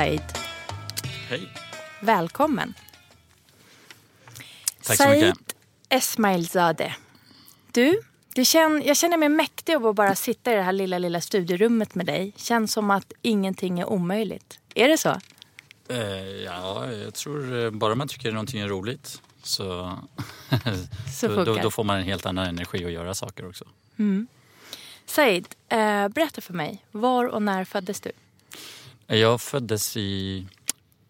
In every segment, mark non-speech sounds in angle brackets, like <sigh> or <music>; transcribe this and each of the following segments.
Said. Hej. Välkommen. Tack så Said mycket. Esmailzadeh. Du, det känn, jag känner mig mäktig av att bara sitta i det här lilla, lilla studierummet med dig. Känns som att ingenting är omöjligt. Är det så? Eh, ja, jag tror eh, bara man tycker någonting är roligt så, <laughs> Så <laughs> då, då, då får man en helt annan energi att göra saker också. Said, eh, berätta för mig. Var och när föddes du? Jag föddes i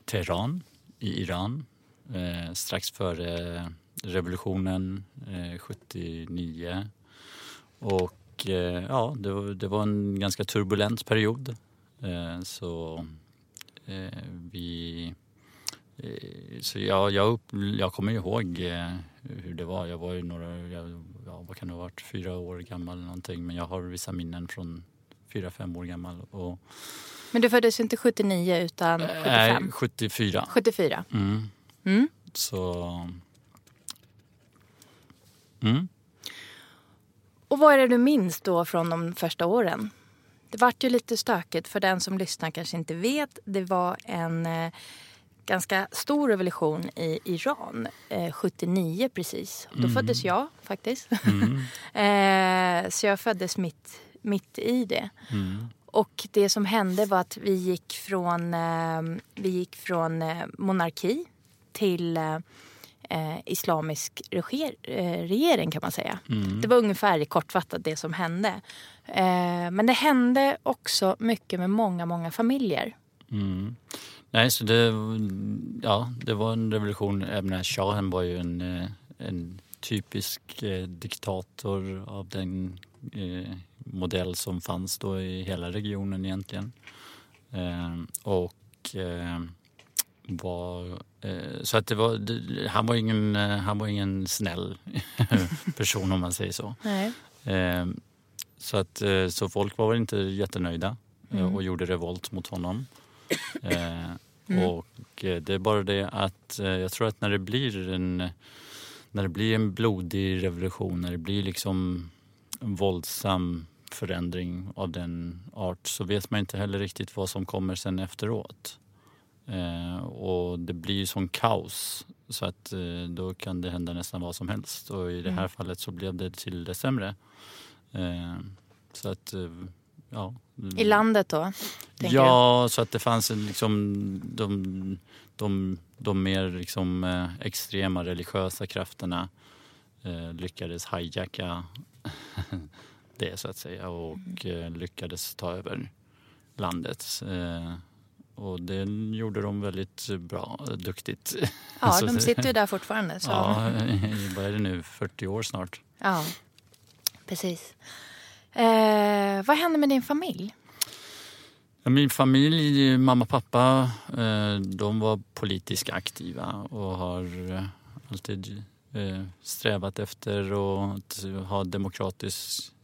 Teheran i Iran eh, strax före revolutionen eh, 79. Och eh, ja, det var, det var en ganska turbulent period. Eh, så eh, vi... Eh, så jag, jag, upp, jag kommer ihåg eh, hur det var. Jag var ju några, jag, ja, vad kan det ha varit, fyra år gammal eller någonting. Men jag har vissa minnen från fyra, fem år gammal. Och, men du föddes inte 79 utan 75? Nej, 74. 74. Mm. Mm. Så... Mm. Och vad är det du minns då från de första åren? Det vart ju lite stökigt för den som lyssnar kanske inte vet. Det var en eh, ganska stor revolution i Iran, eh, 79 precis. Och då föddes jag faktiskt. <laughs> eh, så jag föddes mitt, mitt i det. Och det som hände var att vi gick från, eh, vi gick från eh, monarki till eh, islamisk reger, regering kan man säga. Det var ungefär kortfattat det som hände. Men det hände också mycket med många, många familjer. Mm. Nej, så det, ja, det var en revolution. Även shahen var ju en, en typisk diktator av den eh, modell som fanns då i hela regionen egentligen. Eh, och eh, var, eh, så att det var, han, var ingen, eh, han var ingen snäll <laughs> person om man säger så. Nej. Eh, så, att, eh, så folk var väl inte jättenöjda eh, och gjorde revolt mot honom. <coughs> Eh, Och det är bara det att jag tror att när det blir en, när det blir en blodig revolution, när det blir liksom en våldsam förändring av den art så vet man inte heller riktigt vad som kommer sen efteråt. Eh, och det blir ju sån kaos så att eh, då kan det hända nästan vad som helst och i det här fallet så blev det till det sämre. Eh, så att, eh, ja. I landet då? Ja, så att det fanns liksom de, de, de mer liksom eh, extrema religiösa krafterna eh, lyckades hijacka <laughs> det så att säga och eh, lyckades ta över landet. Eh, och det gjorde de väldigt bra, duktigt. <laughs> du? Ja, de sitter ju där fortfarande. Så. Ja, vad är det nu, 40 år snart. Ja, precis. Eh, vad hände med din familj? Min familj, mamma och pappa, eh, de var politiskt aktiva och har alltid strävat efter att ha demokratiskt eh,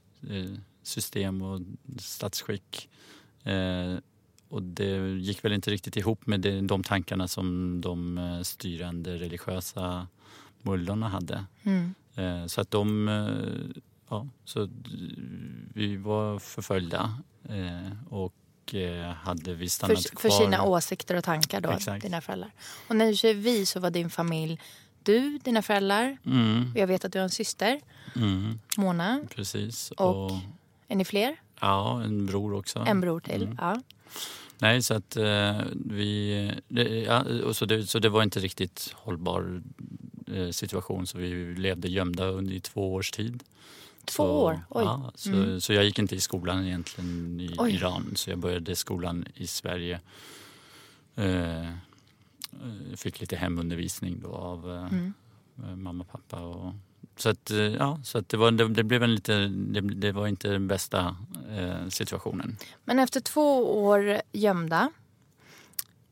system och statsskick. Eh, Och det gick väl inte riktigt ihop med de tankarna som de eh, styrande religiösa mullorna hade. Mm. Eh, Så att de, eh, ja, så vi var förföljda eh, och eh, hade vi stannat för, kvar... för sina åsikter och tankar då, Exakt. dina föräldrar. Och när du säger vi så var din familj du, dina föräldrar Mm, och jag vet att du har en syster, mm, Mona. precis. Och? Är ni fler? Ja, en bror också. En bror till. Mm. Ja. Nej, så att eh, vi... Det, ja, och så, det, så det var inte riktigt hållbar eh, situation så vi levde gömda under i två års tid. Två så, år? Oj. Ja, så, Mm. så jag gick inte i skolan egentligen i Oj. Iran så jag började skolan i Sverige. Eh, fick lite hemundervisning då av eh, Mm. eh, mamma och pappa. Och, så att, eh, ja, så att det, var, det, det blev en lite, det, det var inte den bästa eh, situationen. Men efter två år gömda.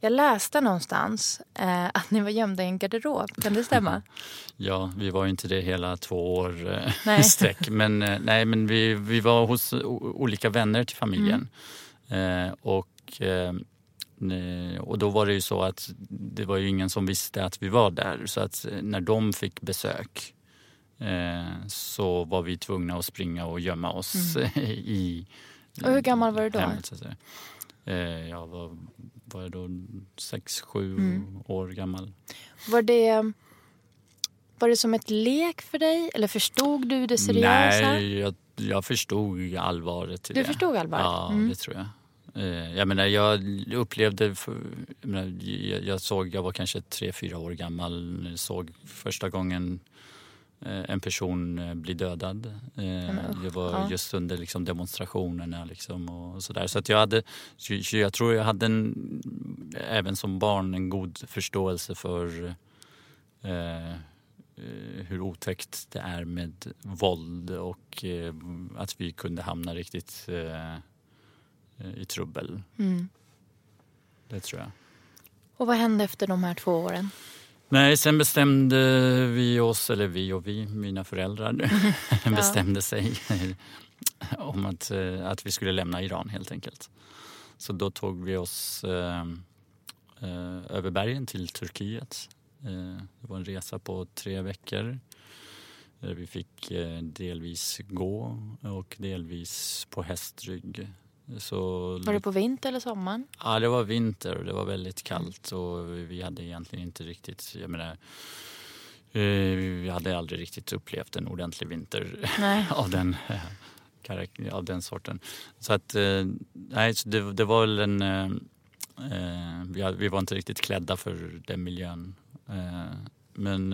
Jag läste någonstans eh, att ni var gömda i en garderob. Kan det stämma? <laughs> Ja, vi var ju inte det hela två år eh, Nej. i sträck. Men, eh, nej, men vi, vi var hos olika vänner till familjen. Mm. Eh, och, eh, och då var det ju så att det var ju ingen som visste att vi var där. Så att eh, när de fick besök eh, så var vi tvungna att springa och gömma oss <laughs> i Mm. Och hur gammal var du då? hemmet, så att säga. Eh, jag var, var jag då sex, sju Mm. år gammal. Var det, var det som ett lek för dig? Eller förstod du det seriösa? Nej, jag, jag förstod allvaret i Du det. förstod allvaret? Ja, Mm. det tror jag. Eh, Jag menar, jag upplevde... Jag, menar, jag, såg, jag var kanske tre, fyra år gammal, såg första gången eh, en person eh, bli dödad. Det var just under liksom, demonstrationerna liksom, och sådär. Så att jag hade, jag tror jag hade en, även som barn en god förståelse för eh, hur otäckt det är med våld och eh, att vi kunde hamna riktigt eh, i trubbel. Mm. Det tror jag. Och vad hände efter de här två åren? Nej, sen bestämde vi oss, eller vi och vi, mina föräldrar, <laughs> <laughs> bestämde sig <laughs> om att, eh, att vi skulle lämna Iran helt enkelt. Så då tog vi oss eh, eh, över bergen till Turkiet. Eh, det var en resa på tre veckor. Vi fick eh, delvis gå och delvis på hästrygg. Så Var det på vinter eller sommaren? Ja, det var vinter och det var väldigt kallt och vi hade egentligen inte riktigt, jag menar, eh, vi hade aldrig riktigt upplevt en ordentlig vinter <laughs> av den, eh, av den sorten. Så att, eh, nej, så det, det var väl en, eh, vi, var inte riktigt klädda för den miljön. Eh, Men,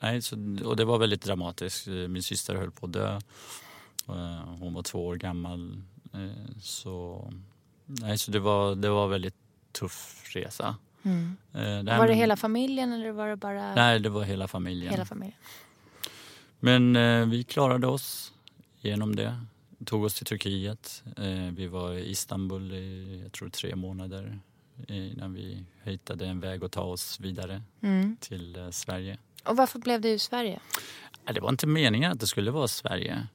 nej, så, och det var väldigt dramatiskt. Min syster höll på att dö. Hon var två år gammal. Eh, Så, nej, så det, var, det var en väldigt tuff resa. Mm. Eh, här Var det hela familjen eller var det bara Nej, det var hela familjen. hela familjen? Men eh, vi klarade oss genom det. Tog oss till Turkiet. Eh, vi var i Istanbul i, jag tror, tre månader eh, innan vi hittade en väg att ta oss vidare Mm. till eh, Sverige. Och varför blev det i Sverige? Det var inte meningen att det skulle vara Sverige.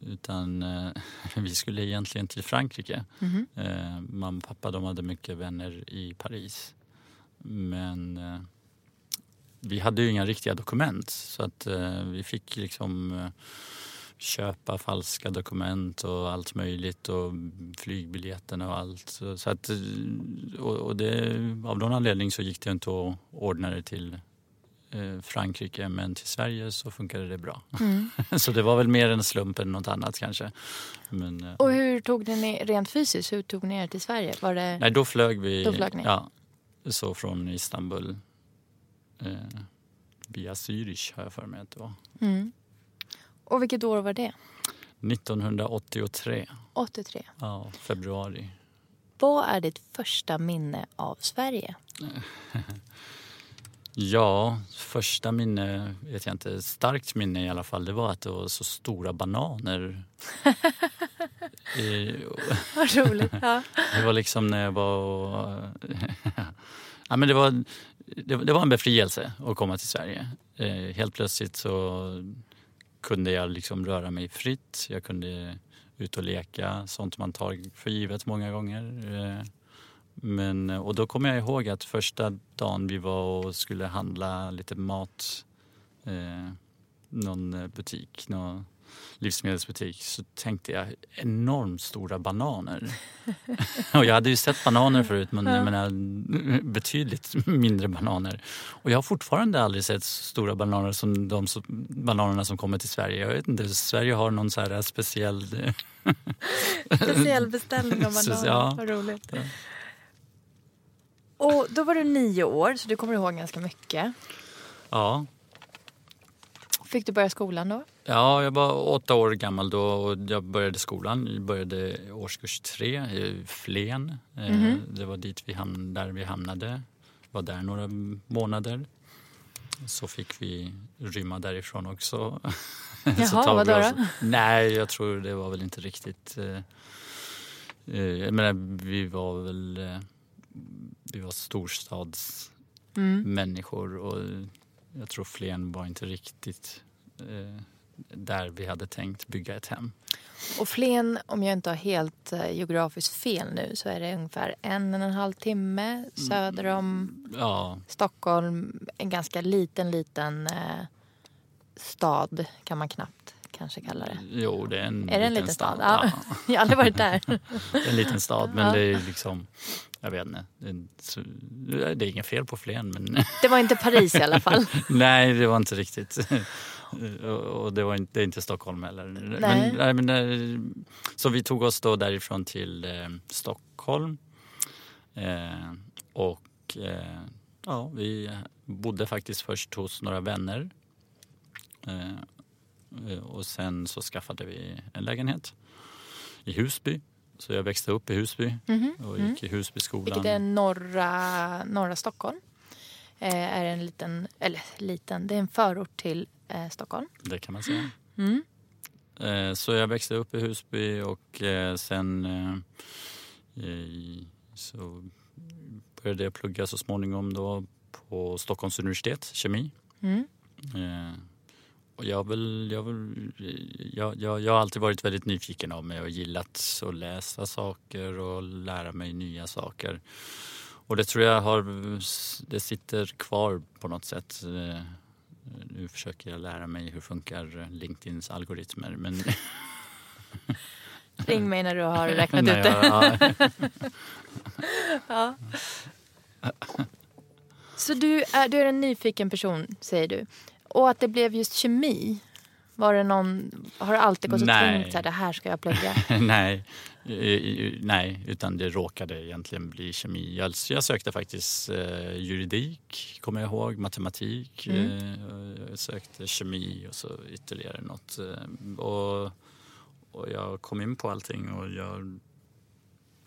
Utan eh, <laughs> vi skulle egentligen till Frankrike. Mhm. Eh, mamma och pappa de hade mycket vänner i Paris. Men eh, vi hade ju inga riktiga dokument så att vi fick liksom köpa falska dokument och allt möjligt och flygbiljetterna och allt. Så, att, och, det, av någon anledning så gick det inte att ordna det till Frankrike men till Sverige så funkade det bra. Mm. <laughs> så det var väl mer en slump än något annat kanske. Men, eh, Och hur tog ni rent fysiskt, hur tog ni er till Sverige? Var det... Nej, då flög vi Då flög? Ja, så från Istanbul eh, via Zürich har jag för mig att det var. Mm. Och vilket år var det? 1983, 83. ja, februari. Vad är ditt första minne av Sverige? <laughs> Ja, första minne vet jag inte. Starkt minne i alla fall. Det var att det var så stora bananer. <laughs> Vad roligt. Ja. Det var liksom när jag var och... <laughs> ja, men det, var, det, det var en befrielse att komma till Sverige. Eh, helt plötsligt så kunde jag liksom röra mig fritt. Jag kunde ut och leka, sånt man tar för givet många gånger. Eh, men, och då kommer jag ihåg att första dagen vi var och skulle handla lite mat, eh, någon butik, nå, livsmedelsbutik så tänkte jag enormt stora bananer. <laughs> och jag hade ju sett bananer förut men jag menar, betydligt mindre bananer. Och jag har fortfarande aldrig sett stora bananer som de bananerna som kommer till Sverige. Jag vet inte, Sverige har någon så här speciell... <laughs> speciell beställning av <laughs> bananer, ja. vad roligt. Ja. Och då var du nio år, så du kommer ihåg ganska mycket. Ja. Fick du börja skolan då? Ja, jag var åtta år gammal då och jag började skolan. Jag började årskurs tre i Flen. Mm -hmm. Det var dit vi hamn, där vi hamnade. Var där några månader. Så fick vi rymma därifrån också. <laughs> Jaha, vad då, då? Nej, jag tror det var väl inte riktigt... Eh, eh, jag menar, vi var väl... Vi var storstadsmänniskor mm. och jag tror Flen var inte riktigt eh, där vi hade tänkt bygga ett hem. Och Flen, om jag inte har helt eh, geografiskt fel nu, så är det ungefär en och en halv timme söder om ja. Stockholm. En ganska liten, liten eh, stad kan man knappt kanske kalla det. Jo, det är en, är det en liten stad. stad? Ja. <laughs> jag har aldrig varit där. <laughs> en liten stad, men ja. det är liksom jag vet inte. Det är inget fel på Flen. Men... <laughs> Det var inte Paris i alla fall. <laughs> nej, det var inte riktigt. <laughs> Och det var inte, det är inte Stockholm heller. Nej. Men, men, eh, så vi tog oss då därifrån till eh, Stockholm. Eh, och eh, ja, vi bodde faktiskt först hos några vänner. Eh, och sen så skaffade vi en lägenhet i Husby så jag växte upp i Husby mm -hmm. och gick i Husbyskolan. Vilket är norra, norra Stockholm. Eh, är en liten, eller liten, det är en förort till eh, Stockholm. Det kan man säga. Mm. Eh, så jag växte upp i Husby och eh, sen eh, så började jag plugga så småningom då på Stockholms universitet, kemi. Mm. Och jag, väl, jag, väl, jag, jag, jag har alltid varit väldigt nyfiken av mig och gillat att läsa saker och lära mig nya saker. Och det tror jag har, det sitter kvar på något sätt. Eh, nu försöker jag lära mig hur funkar LinkedIns algoritmer. Men... <laughs> Ring mig när du har räknat ut det. <laughs> ja. Så du är, du är en nyfiken person, säger du. Och att det blev just kemi. Var det någon, har du alltid gått och nej. tänkt att det här ska jag plugga? <laughs> nej. nej, utan det råkade egentligen bli kemi. Jag, jag sökte faktiskt eh, juridik, kommer jag ihåg, matematik. Mm. Eh, jag sökte kemi och så ytterligare något. Eh, och, och jag kom in på allting och jag,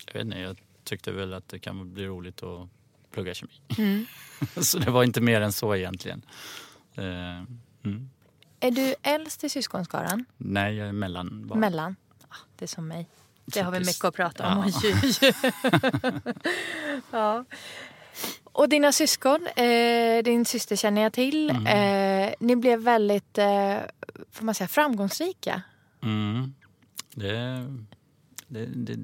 jag vet inte, jag tyckte väl att det kan bli roligt att plugga kemi. Mm. <laughs> så det var inte mer än så egentligen. Eh, mm. Är du äldst i syskonskaran? Nej, jag är mellan. Bara. Mellan? Ah, det är som mig. Det har vi mycket att prata om. <laughs> Ja. ja. Och dina syskon, eh, din syster känner jag till. Mm. Eh, ni blev väldigt eh, får man säga, framgångsrika. Mm. Det det, det,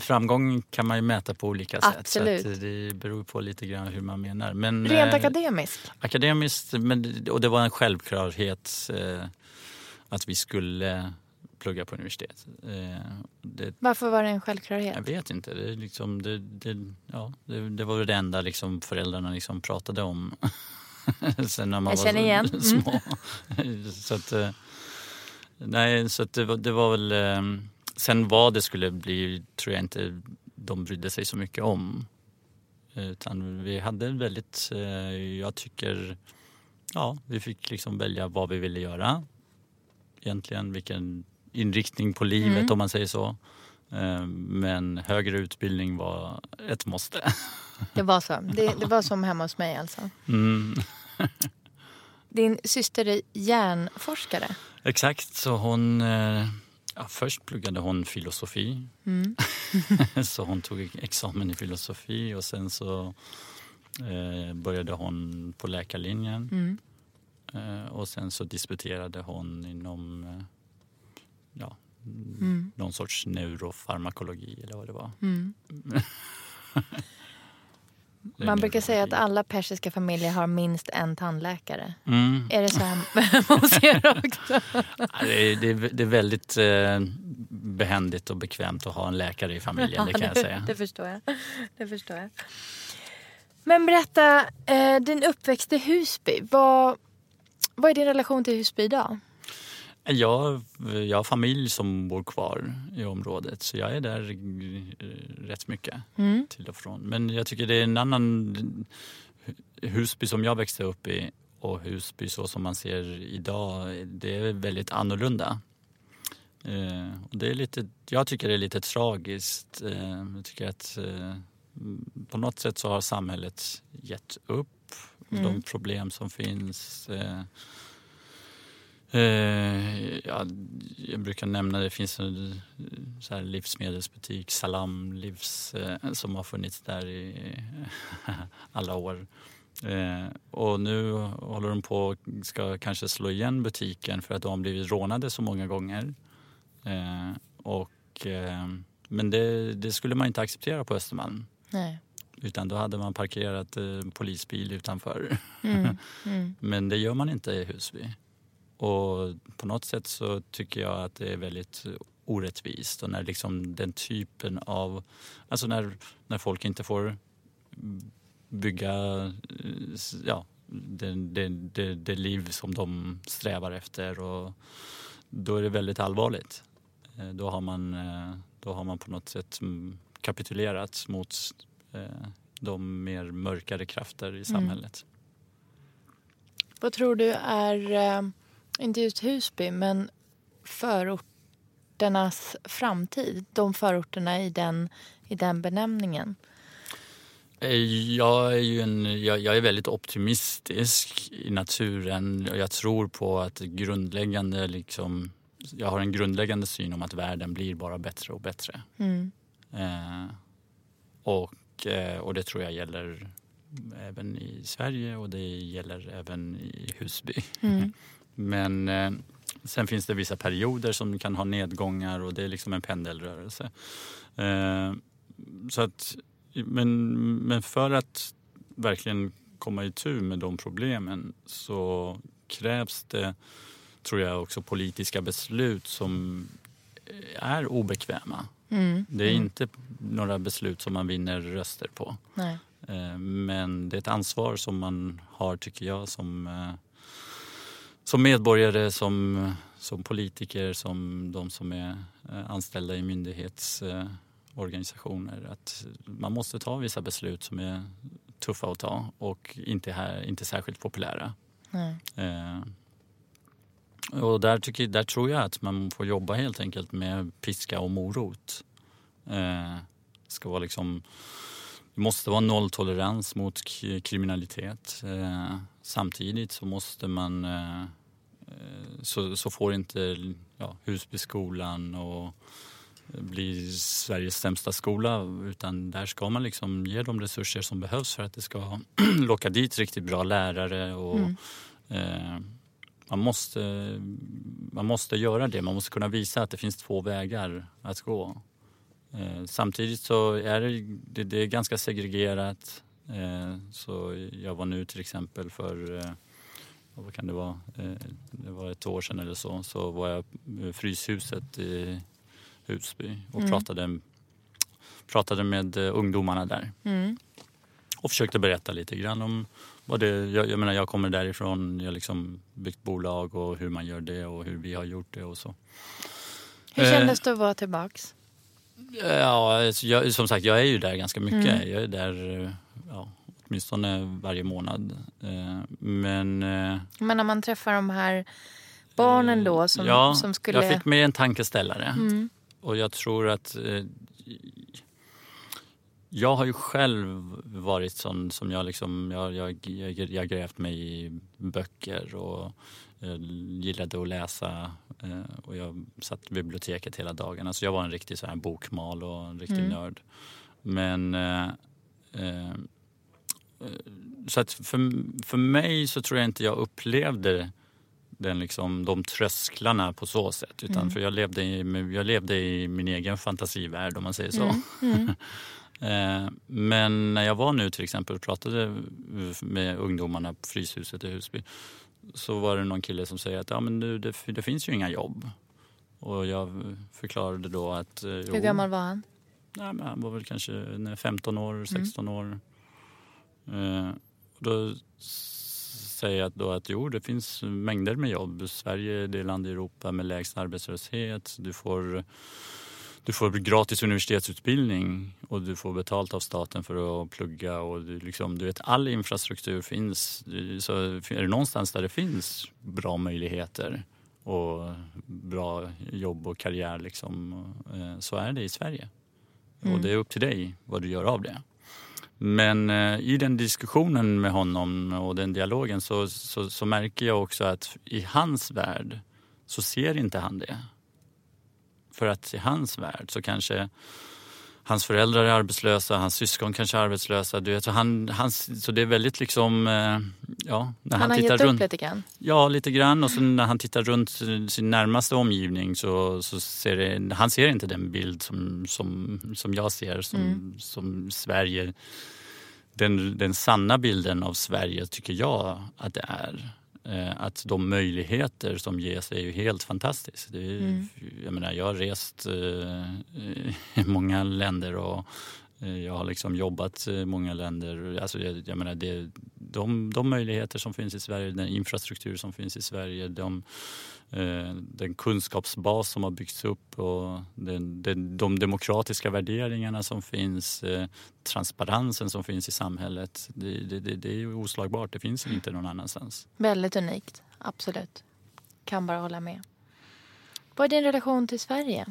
framgång kan man ju mäta på olika Absolut. sätt. Så det beror på lite grann hur man menar. Men, Rent eh, akademiskt? Akademiskt, men, och det var en självklarhet eh, att vi skulle plugga på universitet. Eh, det, Varför var det en självklarhet? Jag vet inte. Det, liksom, det, det ja, det, det var det enda liksom, föräldrarna liksom pratade om. <laughs> Sen när man jag känner igen. <laughs> små. Mm. <laughs> så att, eh, nej, så att det, var, det var väl eh, Sen vad det skulle bli tror jag inte de brydde sig så mycket om. Utan vi hade väldigt, eh, jag tycker, ja vi fick liksom välja vad vi ville göra. Egentligen vilken inriktning på livet mm. om man säger så. Eh, men högre utbildning var ett måste. <laughs> Det var så. Det, det var som hemma hos mig alltså. Mm. <laughs> Din syster är hjärnforskare. Exakt, så hon eh, Ja, först pluggade hon filosofi. Mm. <laughs> så hon tog examen i filosofi och sen så eh, började hon på läkarlinjen. Mm. Eh, och sen så disputerade hon inom eh, ja, mm. någon sorts neurofarmakologi eller vad det var. <laughs> Man brukar säga att alla persiska familjer har minst en tandläkare. Mm. Är det så hos <laughs> er också? Ja, Det är, det, är, väldigt eh, behändigt och bekvämt att ha en läkare i familjen, det kan jag säga. Det förstår jag. Det förstår jag. Men berätta, eh, din uppväxt i Husby. Vad, vad är din relation till Husby idag? Jag, jag har familj som bor kvar i området så jag är där eh, rätt mycket till och från. Men jag tycker det är en annan Husby som jag växte upp i och Husby så som man ser idag, det är väldigt annorlunda. Eh, det är lite, jag tycker det är lite tragiskt. Eh, jag tycker att eh, på något sätt så har samhället gett upp de problem som finns. Eh, ja, jag brukar nämna det finns en eh, så här livsmedelsbutik, Salam Livs, eh, som har funnits där i <laughs> alla år. Eh, och nu håller de på ska kanske slå igen butiken för att de har blivit rånade så många gånger. Eh, och, eh, men det, det skulle man inte acceptera på Östermalm. Nej. Utan då hade man parkerat eh, polisbil utanför. <laughs> Men det gör man inte i Husby. Och på något sätt så tycker jag att det är väldigt orättvist. Och när liksom den typen av... Alltså när, när folk inte får bygga eh, ja, det, det, det, det liv som de strävar efter. Och då är det väldigt allvarligt. Eh, Då har man, eh, då har man på något sätt mm, kapitulerat mot de mer mörkare krafter i samhället. Vad tror du är, inte just Husby, men förorternas framtid? De förorterna i den, i den benämningen. Eh, Jag är, ju en, jag, jag är väldigt optimistisk i naturen och jag tror på att grundläggande liksom, jag har en grundläggande syn om att världen blir bara bättre och bättre. Eh, och, eh, och det tror jag gäller även i Sverige och det gäller även i Husby. <laughs> Men eh, sen finns det vissa perioder som kan ha nedgångar och det är liksom en pendelrörelse. Eh, så att, men, men för att verkligen komma itu med de problemen så krävs det, tror jag, också politiska beslut som är obekväma. Det är inte några beslut som man vinner röster på. Nej. Eh, Men det är ett ansvar som man har, tycker jag, som, eh, som medborgare, som, som politiker, som de som är eh, anställda i myndighetsorganisationer. Att man måste ta vissa beslut som är tuffa att ta och inte, här, inte särskilt populära. Eh, och där, tycker, där tror jag att man får jobba helt enkelt med piska och morot. Eh, ska vara liksom, det måste vara nolltolerans mot kriminalitet. Eh, samtidigt så måste man eh, så, så får inte ja, Husbyskolan och bli Sveriges sämsta skola utan där ska man liksom ge de resurser som behövs för att det ska <clears throat> locka dit riktigt bra lärare och eh, man måste, man måste göra det. Man måste kunna visa att det finns två vägar att gå. Eh, samtidigt så är det, det, det är ganska segregerat. Eh, så jag var nu till exempel för, eh, vad kan det vara, eh, det var ett år sedan eller så, så var jag i Fryshuset i Husby och pratade, pratade med eh, ungdomarna där. Och försökte berätta lite grann om vad det, jag, jag menar jag kommer därifrån, jag har liksom byggt bolag och hur man gör det och hur vi har gjort det och så. Hur Eh. kändes det att vara tillbaks? Ja, alltså jag, som sagt jag är ju där ganska mycket. Jag är där åtminstone varje månad. Eh, Men eh, Men när man träffar de här barnen då som, ja, som skulle... Mm. jag fick med en tankeställare. Och jag tror att eh, jag har ju själv varit sån som jag liksom, jag, jag, jag, jag grävt mig i böcker och gillade att läsa och jag satt i biblioteket hela dagarna. Så jag var en riktig så här bokmal och en riktig nörd. Men eh, så att för, för mig så tror jag inte jag upplevde den liksom, de trösklarna på så sätt. Utan för jag levde, i, jag levde i min egen fantasivärld om man säger så. <laughs> Eh, men när jag var nu till exempel och pratade med ungdomarna på Fryshuset i Husby så var det någon kille som säger att ja, men nu, det, det finns ju inga jobb. Och jag förklarade då att... Eh, Hur gammal var han? Ja, men han var väl kanske 15 år, 16 mm. år. Eh, då säger jag då att jo, det finns mängder med jobb. Sverige är det land i Europa med lägst arbetslöshet. Du får, du får gratis universitetsutbildning och du får betalt av staten för att plugga. Och du, liksom, du vet, all infrastruktur finns. Så är det någonstans där det finns bra möjligheter och bra jobb och karriär liksom, eh, så är det i Sverige. Mm. Och det är upp till dig vad du gör av det. Men eh, i den diskussionen med honom och den dialogen så, så, så, märker jag också att i hans värld så ser inte han det. För att i hans värld så kanske hans föräldrar är arbetslösa, hans syskon kanske är arbetslösa. Du vet, så, han, han, så det är väldigt liksom... Eh, ja, när han, han har tittar gett runt, upp lite grann? Ja, lite grann. Och så när han tittar runt sin närmaste omgivning så, så ser det, han ser inte den bild som, som, som jag ser som, mm. som Sverige. Den, den sanna bilden av Sverige tycker jag att det är. Eh, att de möjligheter som ges är ju helt fantastiska. Det är, mm. jag, menar, jag har rest eh, i många länder och jag har liksom jobbat i många länder. Alltså jag, jag menar, det, de, de möjligheter som finns i Sverige, den infrastruktur som finns i Sverige, de, Eh, den kunskapsbas som har byggts upp och den, den, de demokratiska värderingarna som finns, eh, transparensen som finns i samhället. Det, det, det, det är oslagbart, det finns inte någon annanstans. Väldigt unikt, absolut. Kan bara hålla med. Vad är din relation till Sverige?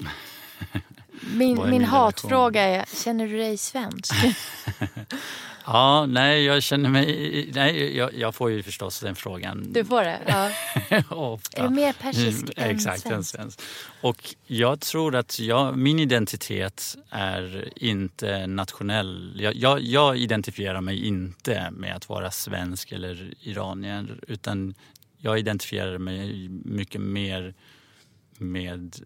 <laughs> Min, min, hatfråga är, känner du dig svensk? <laughs> Ja, nej, jag känner mig... Nej, jag, jag får ju förstås den frågan. Du får det? Ja. <laughs> är du mer persisk mm, än Exakt, svensk? svensk. Och jag tror att jag, min identitet är inte nationell. Jag, jag, jag, identifierar mig inte med att vara svensk eller iranier utan jag identifierar mig mycket mer med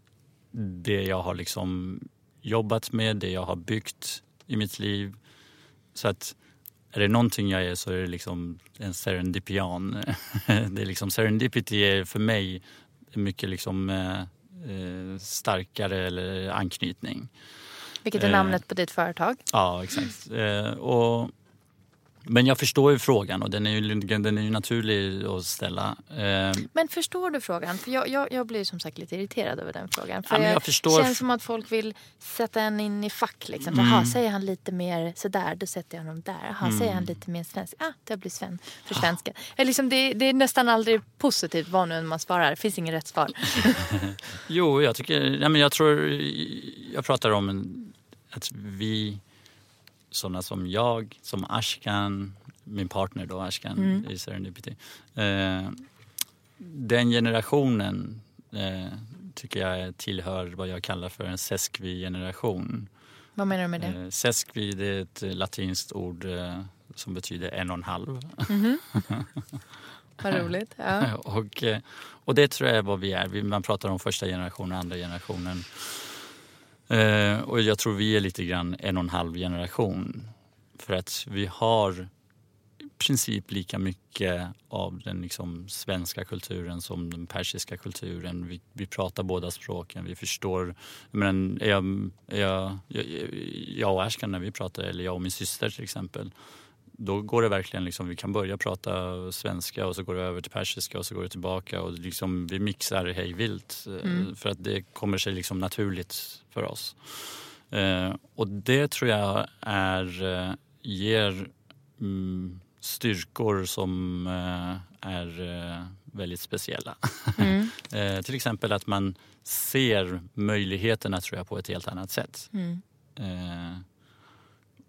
det jag har liksom jobbat med, det jag har byggt i mitt liv. Så att är det någonting jag är så är det liksom en serendipian. <laughs> det är liksom, serendipity är för mig mycket liksom, eh, eh, starkare eller anknytning. Vilket är namnet på ditt företag? Ja, exakt. Eh, och men jag förstår ju frågan och den är ju, den är ju naturlig att ställa. Eh, men förstår du frågan? För jag, jag, jag blir som sagt lite irriterad över den frågan. För ja, jag förstår... Det känns som att folk vill sätta en in i fack. Liksom. Mm. Jaha, säger han lite mer sådär, då sätter jag honom där. Jaha, mm. säger han lite mer svensk, ah, det blir sven för svenska. Ja. Liksom, det, det, är nästan aldrig positivt vad nu man svarar. Det finns inget rätt svar. <laughs> jo, jag tycker, nej, men jag tror, jag pratar om en, att vi sådana som jag, som Ashkan, min partner då, Ashkan mm. i Serendipity. Eh, den generationen eh, tycker jag tillhör vad jag kallar för en seskvi-generation. Vad menar du med det? Eh, seskvi det är ett latinskt ord eh, som betyder en och en halv. Mm -hmm. <laughs> Vad roligt. Ja. och, eh, och det tror jag är vad vi är. Man pratar om första generationen, andra generationen. Eh, och jag tror vi är lite grann en och en halv generation. För att vi har i princip lika mycket av den liksom svenska kulturen som den persiska kulturen. Vi, vi pratar båda språken, vi förstår. Men jag, jag, jag, jag och Ashkan när vi pratar, eller jag och min syster till exempel, då går det verkligen liksom, vi kan börja prata svenska och så går det över till persiska och så går det tillbaka och liksom, vi mixar hej vilt eh, mm. för att det kommer sig liksom naturligt för oss. Eh, och det tror jag är, eh, ger mm, styrkor som eh, är eh, väldigt speciella. Mm. <laughs> Eh, till exempel att man ser möjligheterna tror jag på ett helt annat sätt. Mm.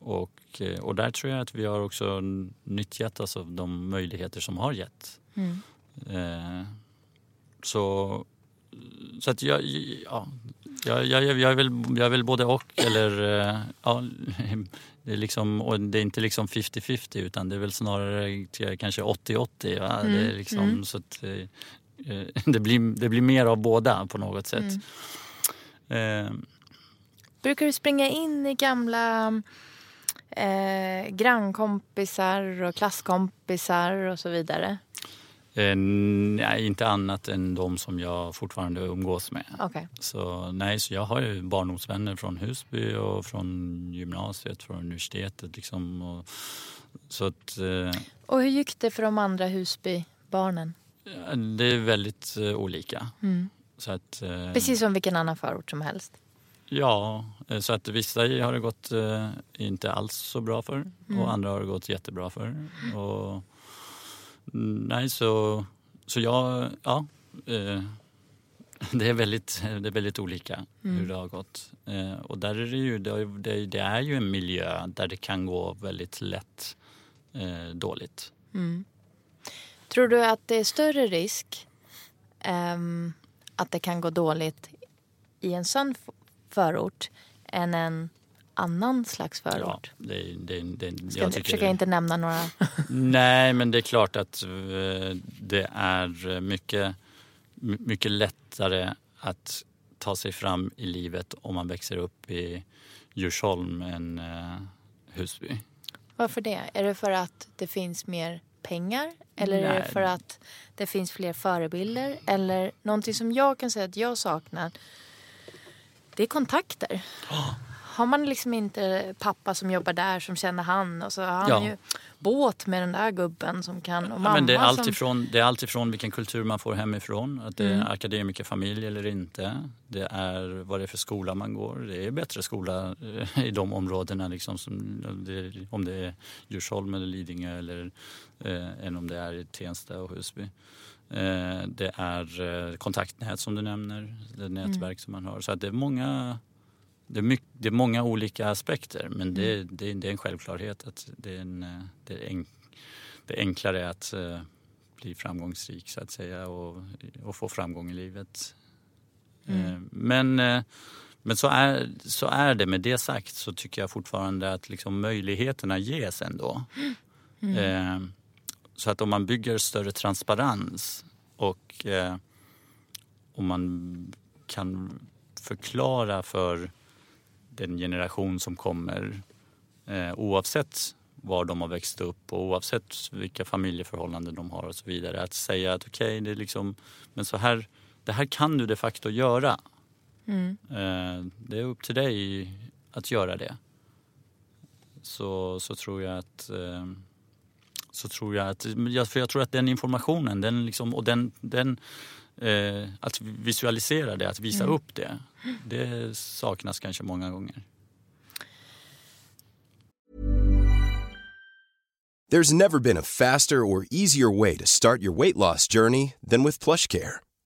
Och, eh, och där tror jag att vi har också nyttjat alltså de möjligheter som har gett. Mm. Eh, så, så att jag, ja, jag, jag, jag, väl, jag väl både och. Eller, eh, ja, <laughs> det, är liksom, och det är inte liksom 50-50 utan det är väl snarare kanske 80-80. Va? Mm. Det, liksom, mm. så att, eh, <laughs> det, blir, det blir mer av båda på något sätt. Mm. Eh, Brukar du springa in i gamla eh, grannkompisar och klasskompisar och så vidare? Eh, nej, inte annat än de som jag fortfarande umgås med. Okay. Så, nej, så jag har ju barndomsvänner från Husby och från gymnasiet, från universitetet. Liksom, och, så att, eh, och hur gick det för de andra Husbybarnen? Det är väldigt eh, olika. Mm. Så att, eh, Precis som vilken annan förort som helst? Ja, eh, så att vissa har det gått eh, inte alls så bra för Mm. och andra har det gått jättebra för. Och, nej, så, så jag, ja. Eh, <laughs> det är väldigt, det är väldigt olika Mm. hur det har gått. Och där är det, ju, det, är ju en miljö där det kan gå väldigt lätt dåligt. Mm. Tror du att det är större risk ehm, att det kan gå dåligt i en sån förort än en annan slags Ja, förort? det, det, det, Ska jag inte, försöka det- inte nämna några. <laughs> Nej, men det är klart att eh, det är mycket, my- mycket lättare att ta sig fram i livet om man växer upp i Djursholm än eh, Husby. Varför det? Är det för att det finns mer pengar? Eller är det Nej. för att det finns fler förebilder? Eller någonting som jag kan säga att jag saknar. Det är kontakter. <gasps> Har man liksom inte pappa som jobbar där som känner han och så har han Ja. ju båt med den där gubben som kan och Ja, mamma men det, är allt som... ifrån, det är allt ifrån vilken kultur man får hemifrån, att det är Mm. akademikerfamilj eller inte. Det är vad det är för skola man går. Det är bättre skola eh, i de områdena, liksom, som, om det är Djursholm eller Lidingö eller, eh, än om det är i Tensta och Husby. Eh, det är eh, kontaktnät som du nämner, det nätverk som man har. Så att det är många det är, mycket, det är många olika aspekter men det, det, det är en självklarhet att det är, en, eh, det är, en, det är enklare att eh, bli framgångsrik så att säga och, och få framgång i livet. Eh, men men så, är, så är det. Med det sagt så tycker jag fortfarande att liksom möjligheterna ges ändå. Eh, så att om man bygger större transparens och eh, om man kan förklara för den generation som kommer eh, oavsett var de har växt upp och oavsett vilka familjeförhållanden de har och så vidare. Att säga att okej, det är liksom, men så här, det här kan du de facto göra. Mm. Eh, det är upp till dig att göra det. Så, så tror jag att eh, så tror jag att, för jag tror att den informationen den liksom, och den, den eh, att visualisera det, att visa upp det, det saknas kanske många gånger. There's never been a faster or easier way to start your weight loss journey than with PlushCare.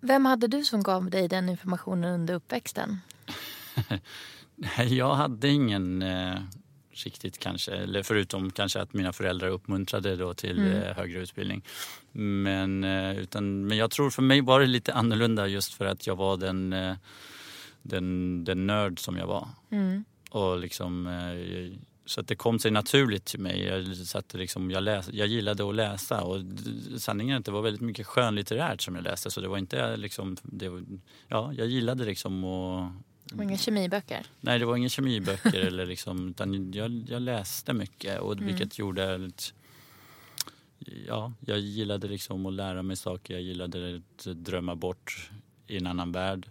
Vem hade du som gav dig den informationen under uppväxten? <laughs> Jag hade ingen eh, riktigt kanske, eller förutom kanske att mina föräldrar uppmuntrade då till eh, högre utbildning. Men, eh, utan, men jag tror för mig var det lite annorlunda just för att jag var den, eh, den, den nörd som jag var. Och liksom, eh, så att det kom sig naturligt till mig. Jag, satt liksom, jag, läs, jag gillade att läsa och sanningen är att det var väldigt mycket skönlitterärt som jag läste. Så det var inte liksom, det var, ja, jag gillade liksom att Det var inga kemiböcker? Nej, det var inga kemiböcker <laughs> eller liksom, utan jag, jag läste mycket och Mm. vilket gjorde att ja, jag gillade liksom att lära mig saker. Jag gillade att drömma bort i en annan värld.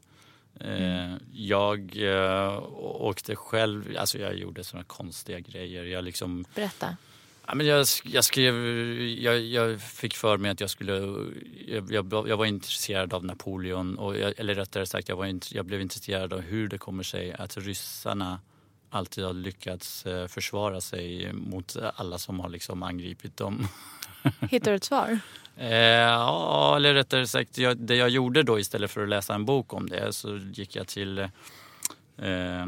Eh, jag eh, åkte själv, alltså jag gjorde sådana konstiga grejer. Jag liksom Berätta. Ja, men jag, jag skrev, jag, jag fick för mig att jag skulle, jag, jag, var intresserad av Napoleon, och eller rättare sagt jag, var, jag blev intresserad av hur det kommer sig att ryssarna alltid har lyckats eh, försvara sig mot alla som har liksom angripit dem. Hittar du ett svar? <laughs> Eh, ja, eller rättare sagt, jag, det jag gjorde då istället för att läsa en bok om det så gick jag till eh,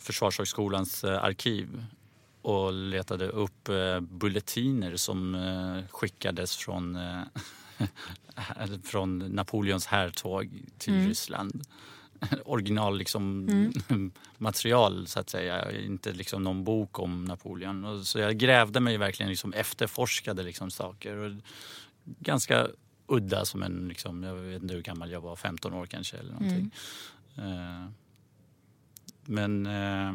Försvarshögskolans eh, arkiv och letade upp eh, bulletiner som eh, skickades från, eh, <laughs> från Napoleons härtåg till Mm. Ryssland. <laughs> Original liksom, <laughs> material så att säga, inte liksom någon bok om Napoleon. Och så jag grävde mig verkligen, liksom, efterforskade liksom saker. Och ganska udda som en, liksom, jag vet inte hur gammal jag var, 15 år kanske eller någonting. Eh, men eh,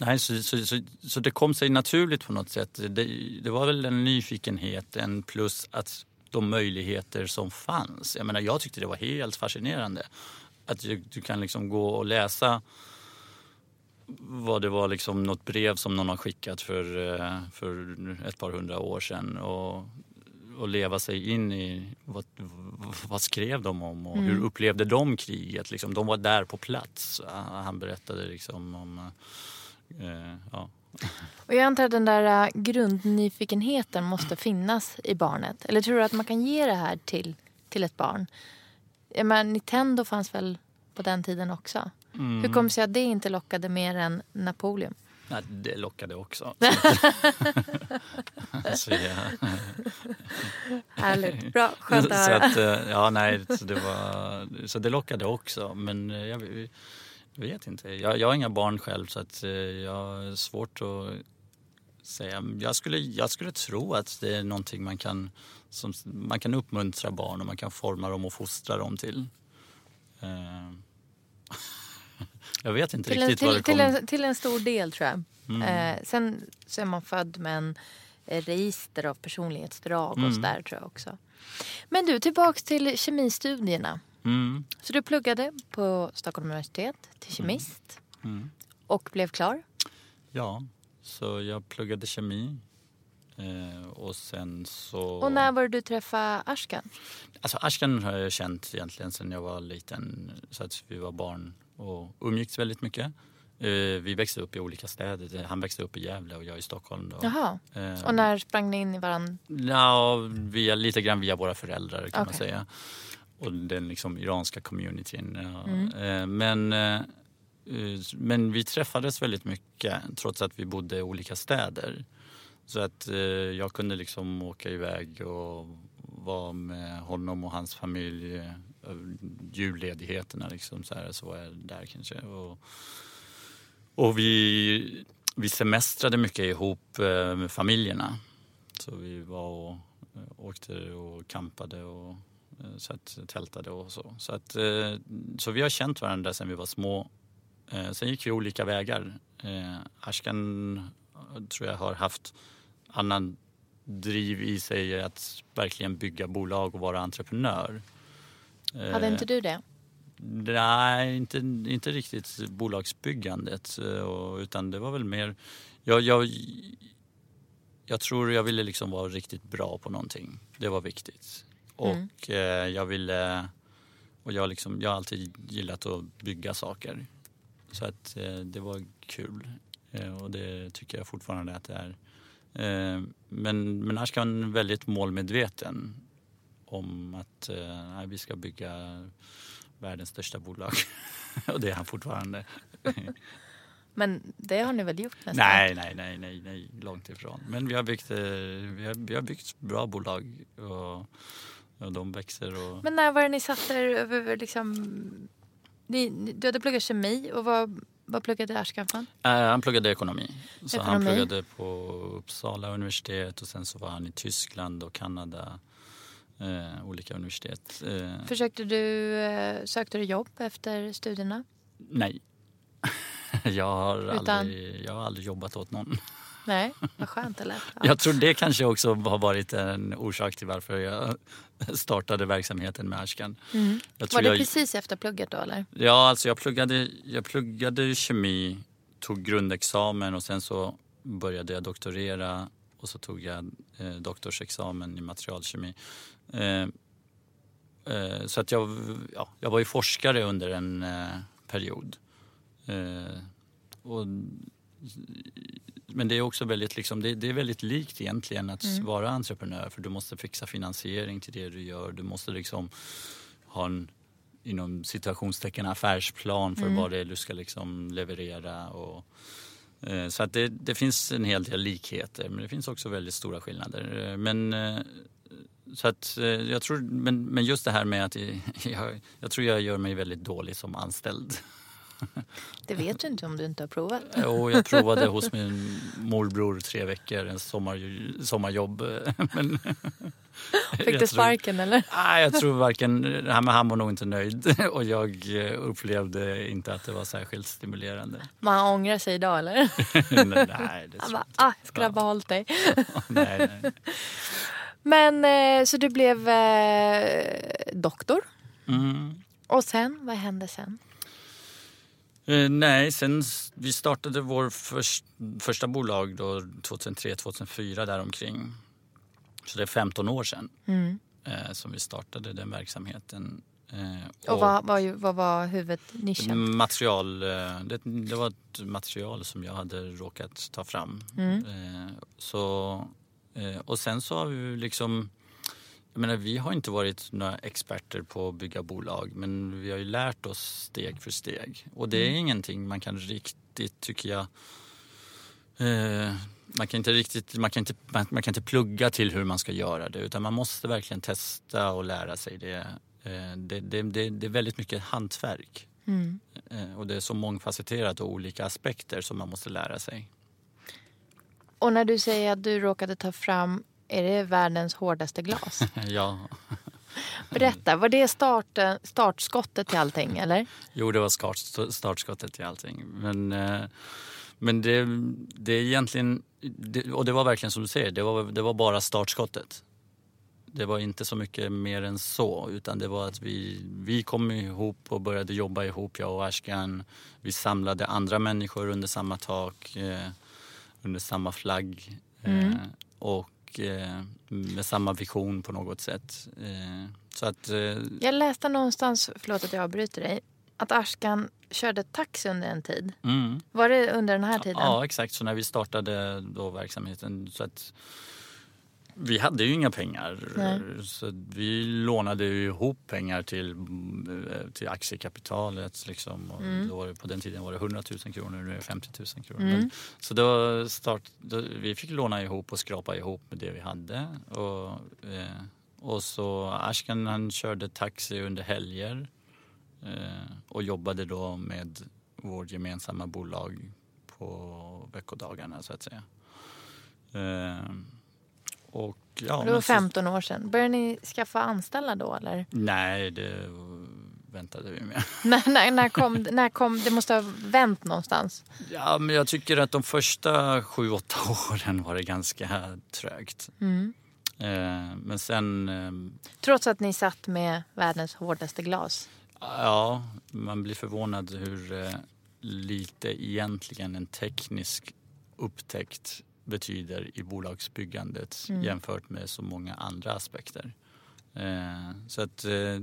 nej, så, så, så, så det kom sig naturligt på något sätt. Det, det var väl en nyfikenhet, en plus att de möjligheter som fanns. Jag menar, jag tyckte det var helt fascinerande. Att du, du kan liksom gå och läsa vad det var liksom något brev som någon har skickat för, eh, för ett par hundra år sedan och, och leva sig in i vad, vad skrev de om och hur upplevde de kriget. Liksom, de var där på plats. Han berättade liksom om... Eh, ja. Och jag antar att den där äh, grundnyfikenheten måste finnas i barnet. Eller tror du att man kan ge det här till, till ett barn? Jag menar, Nintendo fanns väl på den tiden också? Hur kom det sig att det inte lockade mer än Napoleon? Nej, det lockade också. <laughs> så, ja. Härligt. Bra. Skönt att så höra. att, eh, ja, nej, så det, var, så det lockade också. Men eh, jag, jag vet inte. Jag, jag har inga barn själv så att eh, jag har svårt att säga. Jag skulle, jag skulle tro att det är någonting man kan, som, man kan uppmuntra barn och man kan forma dem och fostra dem till. Eh, <laughs> jag vet inte Till en, riktigt vad till, till, en, till en stor del tror jag. Mm. Eh, sen så är man född med en eh, register av personlighetsdrag och sådär tror jag också. Men du, tillbaks till kemistudierna. Mm. Så du pluggade på Stockholms universitet till kemist Mm. och blev klar. Ja, så jag pluggade kemi. Eh, och sen så... Och när var det du träffade Ashkan? Alltså Ashkan har jag känt egentligen sedan jag var liten. Så att vi var barn och umgicks väldigt mycket. Eh, vi växte upp i olika städer. Han växte upp i Gävle och jag i Stockholm. Då. Jaha. Eh, Och när sprang ni in i varandra? Ja, via, lite grann via våra föräldrar kan man Okej. säga. Och den liksom iranska communityn. Mm. Eh, Men, men vi träffades väldigt mycket trots att vi bodde i olika städer. Så att jag kunde liksom åka iväg och vara med honom och hans familj julledigheterna. Liksom, så, här, så var jag där kanske. Och, och vi, vi semestrade mycket ihop eh, med familjerna. Så vi var och eh, åkte och campade och eh, så att, tältade och så. Så, att, så vi har känt varandra sedan vi var små. Sen gick vi olika vägar. Ashkan tror jag har haft annan driv i sig att verkligen bygga bolag och vara entreprenör. Hade Eh, inte du det? Nej, inte, inte riktigt bolagsbyggandet. eh, Utan det var väl mer... Jag, jag, jag tror jag ville liksom vara riktigt bra på någonting. Det var viktigt. Och eh, jag ville... Och jag, liksom, jag har alltid gillat att bygga saker. Så att eh, det var kul. Eh, och det tycker jag fortfarande att det är. Eh, men, men Ashkan är väldigt målmedveten om att eh, vi ska bygga världens största bolag. <laughs> och det är han fortfarande. <laughs> Men det har ni väl gjort nästan? nej, nej, nej, nej, nej, långt ifrån. Men vi har byggt, eh, vi har, vi har byggt bra bolag och, och de växer. Och, Men när var det ni satte er över liksom... Ni, du hade pluggat kemi och vad, Vad pluggade Ashkan från? Eh, han pluggade ekonomi. Så han pluggade på Uppsala universitet och sen så var han i Tyskland och Kanada. Eh, olika universitet. Eh, Försökte du, eh, sökte du jobb efter studierna? nej. <laughs> jag, har Utan- aldrig, jag har aldrig jobbat åt någon. Nej, vad <laughs> skönt eller? Ja. Jag tror det kanske också har varit en orsak till varför jag <laughs> startade verksamheten med Ashkan. Tror Var det jag, precis efter plugget då eller? Ja, alltså jag pluggade, jag pluggade kemi, tog grundexamen och sen så började jag doktorera och så tog jag eh, doktorsexamen i materialkemi. Eh, eh, så att jag, ja, jag var ju forskare under en eh, period. Och, men det är också väldigt, liksom, det, det är väldigt likt egentligen att vara entreprenör för du måste fixa finansiering till det du gör. Du måste liksom ha en inom situationstecken affärsplan för vad det är du ska liksom leverera. Och, eh, så att det, det finns en hel del likheter men det finns också väldigt stora skillnader. Men, eh, så att, eh, jag tror, men, men just det här med att jag, <laughs> jag tror jag gör mig väldigt dålig som anställd. Det vet du inte om du inte har provat. <laughs> Och jag provade hos <laughs> min morbror tre veckor, en sommar, sommarjobb. Men, Fick du tror- sparken eller? Nej, jag tror varken... Han, han var nog inte nöjd och jag eh, upplevde inte att det var särskilt stimulerande. Man ångrar sig idag eller? nej, det Han tror bara, jag ah, jag skulle ha behållit dig. inte. Nej, nej. Men eh, så du blev eh, doktor. Mm. Och sen, vad hände sen? Eh, nej, sen vi startade vår först, första bolag då 2003-2004 däromkring. Så det är 15 år sedan eh, som vi startade den verksamheten. Eh, Och vad, vad, vad var huvudnischen? Material, eh, det, det var ett material som jag hade råkat ta fram. Eh, Så, och sen så har vi liksom... Jag menar, vi har inte varit några experter på att bygga bolag men vi har ju lärt oss steg för steg. Och det är ingenting man kan riktigt, tycker jag... Eh, man kan inte riktigt, man kan inte, man, man kan inte plugga till hur man ska göra det utan man måste verkligen testa och lära sig det. Eh, det, det, det, det är väldigt mycket hantverk. Eh, Och det är så mångfacetterat och olika aspekter som man måste lära sig. Och när du säger att du råkade ta fram, är det världens hårdaste glas? <laughs> Ja, Berätta, var det starten, startskottet till allting eller? jo det var start, startskottet till allting. Men, eh, men det, det är egentligen, det, och det var verkligen som du säger, det var, det var bara startskottet. Det var inte så mycket mer än så utan det var att vi, vi kom ihop och började jobba ihop, jag och Ashkan. Vi samlade andra människor under samma tak, eh, under samma flagg. Eh, och eh, med samma vision på något sätt. Eh, så att, eh, Jag läste någonstans, förlåt att jag avbryter dig, att Ashkan körde taxi under en tid. mm. Var det under den här tiden? Ja, exakt. Så när vi startade då verksamheten så att vi hade ju inga pengar. Nej. Så vi lånade ju ihop pengar till, eh, till aktiekapitalet. Liksom. Och Mm. då på den tiden var det 100 000 kronor, nu är det 50 000 kronor. Men, så då start, då, vi fick låna ihop och skrapa ihop med det vi hade. Och, eh, och så Ashkan han körde taxi under helger eh, och jobbade då med vårt gemensamma bolag på veckodagarna så att säga. Eh, och, ja, det var så- 15 år sedan. Började ni skaffa anställda då eller? Nej, det väntade vi med. <laughs> när, när, när, kom, när kom, det måste ha vänt någonstans. Ja, men jag tycker att de första sju, åtta <laughs> åren var det ganska trögt. Eh, men sen, eh, Trots att ni satt med världens hårdaste glas. ja, man blir förvånad hur eh, lite egentligen en teknisk upptäckt betyder i bolagsbyggandet jämfört med så många andra aspekter. Eh, så att, eh,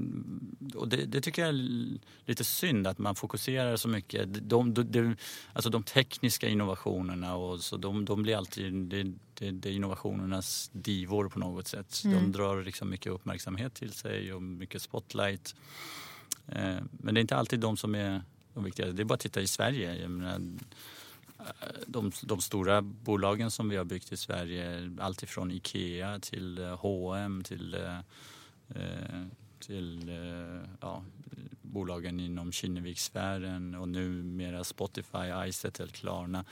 och det, det tycker jag är lite synd att man fokuserar så mycket. De, de, de, alltså de tekniska innovationerna och så de, de blir alltid det, det, det är innovationernas divor på något sätt. De drar liksom mycket uppmärksamhet till sig och mycket spotlight. Eh, Men det är inte alltid de som är de viktiga. Det är bara att titta i Sverige. De, de stora bolagen som vi har byggt i Sverige, alltifrån Ikea till eh, H&M till, eh, eh, till ja, bolagen inom Kinnevikssfären och numera Spotify, Izettle, Klarna.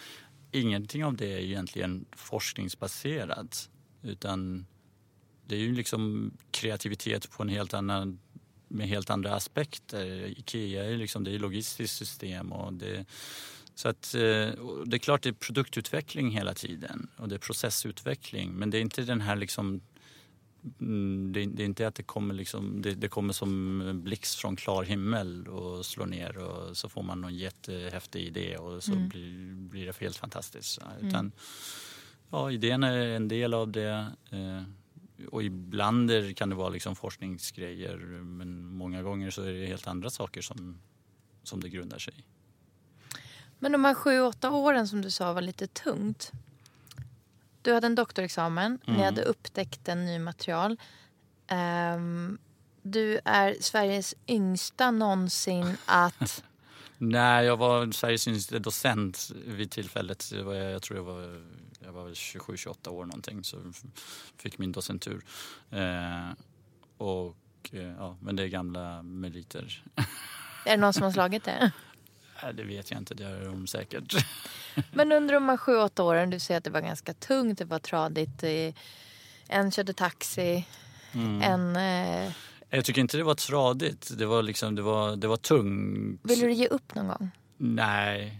Ingenting av det är egentligen forskningsbaserat utan det är ju liksom kreativitet på en helt annan med helt andra aspekter. Ikea är liksom, det är logistiskt system och det, så att, eh, det är klart det är produktutveckling hela tiden och det är processutveckling men det är inte den här liksom mm, det, är inte att det kommer, liksom, det, det, kommer som blixt från klar himmel och slår ner och så får man någon jättehäftig idé och så mm. blir, blir det helt fantastiskt. Mm. Utan, ja, idén är en del av det. Eh, och ibland kan det vara liksom forskningsgrejer men många gånger så är det helt andra saker som, som det grundar sig i. Men de här sju, åtta åren som du sa var lite tungt. Du hade en doktorexamen, mm. ni hade upptäckt en ny material. Um, du är Sveriges yngsta någonsin att... <laughs> Nej, jag var Sveriges yngsta docent vid tillfället. Jag, var, jag tror jag var, jag var 27-28 år någonting så fick min docentur. Eh, och, eh, ja, men det är gamla meriter. <laughs> Är det någon som har slagit det? Det vet jag inte, det gör de säkert. <laughs> Men under de här sju, åtta åren, du säger att det var ganska tungt, det var tradigt. En körde taxi, mm. en... Eh... Jag tycker inte det var tradigt, det var, liksom, det var, det var tungt. Vill du ge upp någon gång? Nej,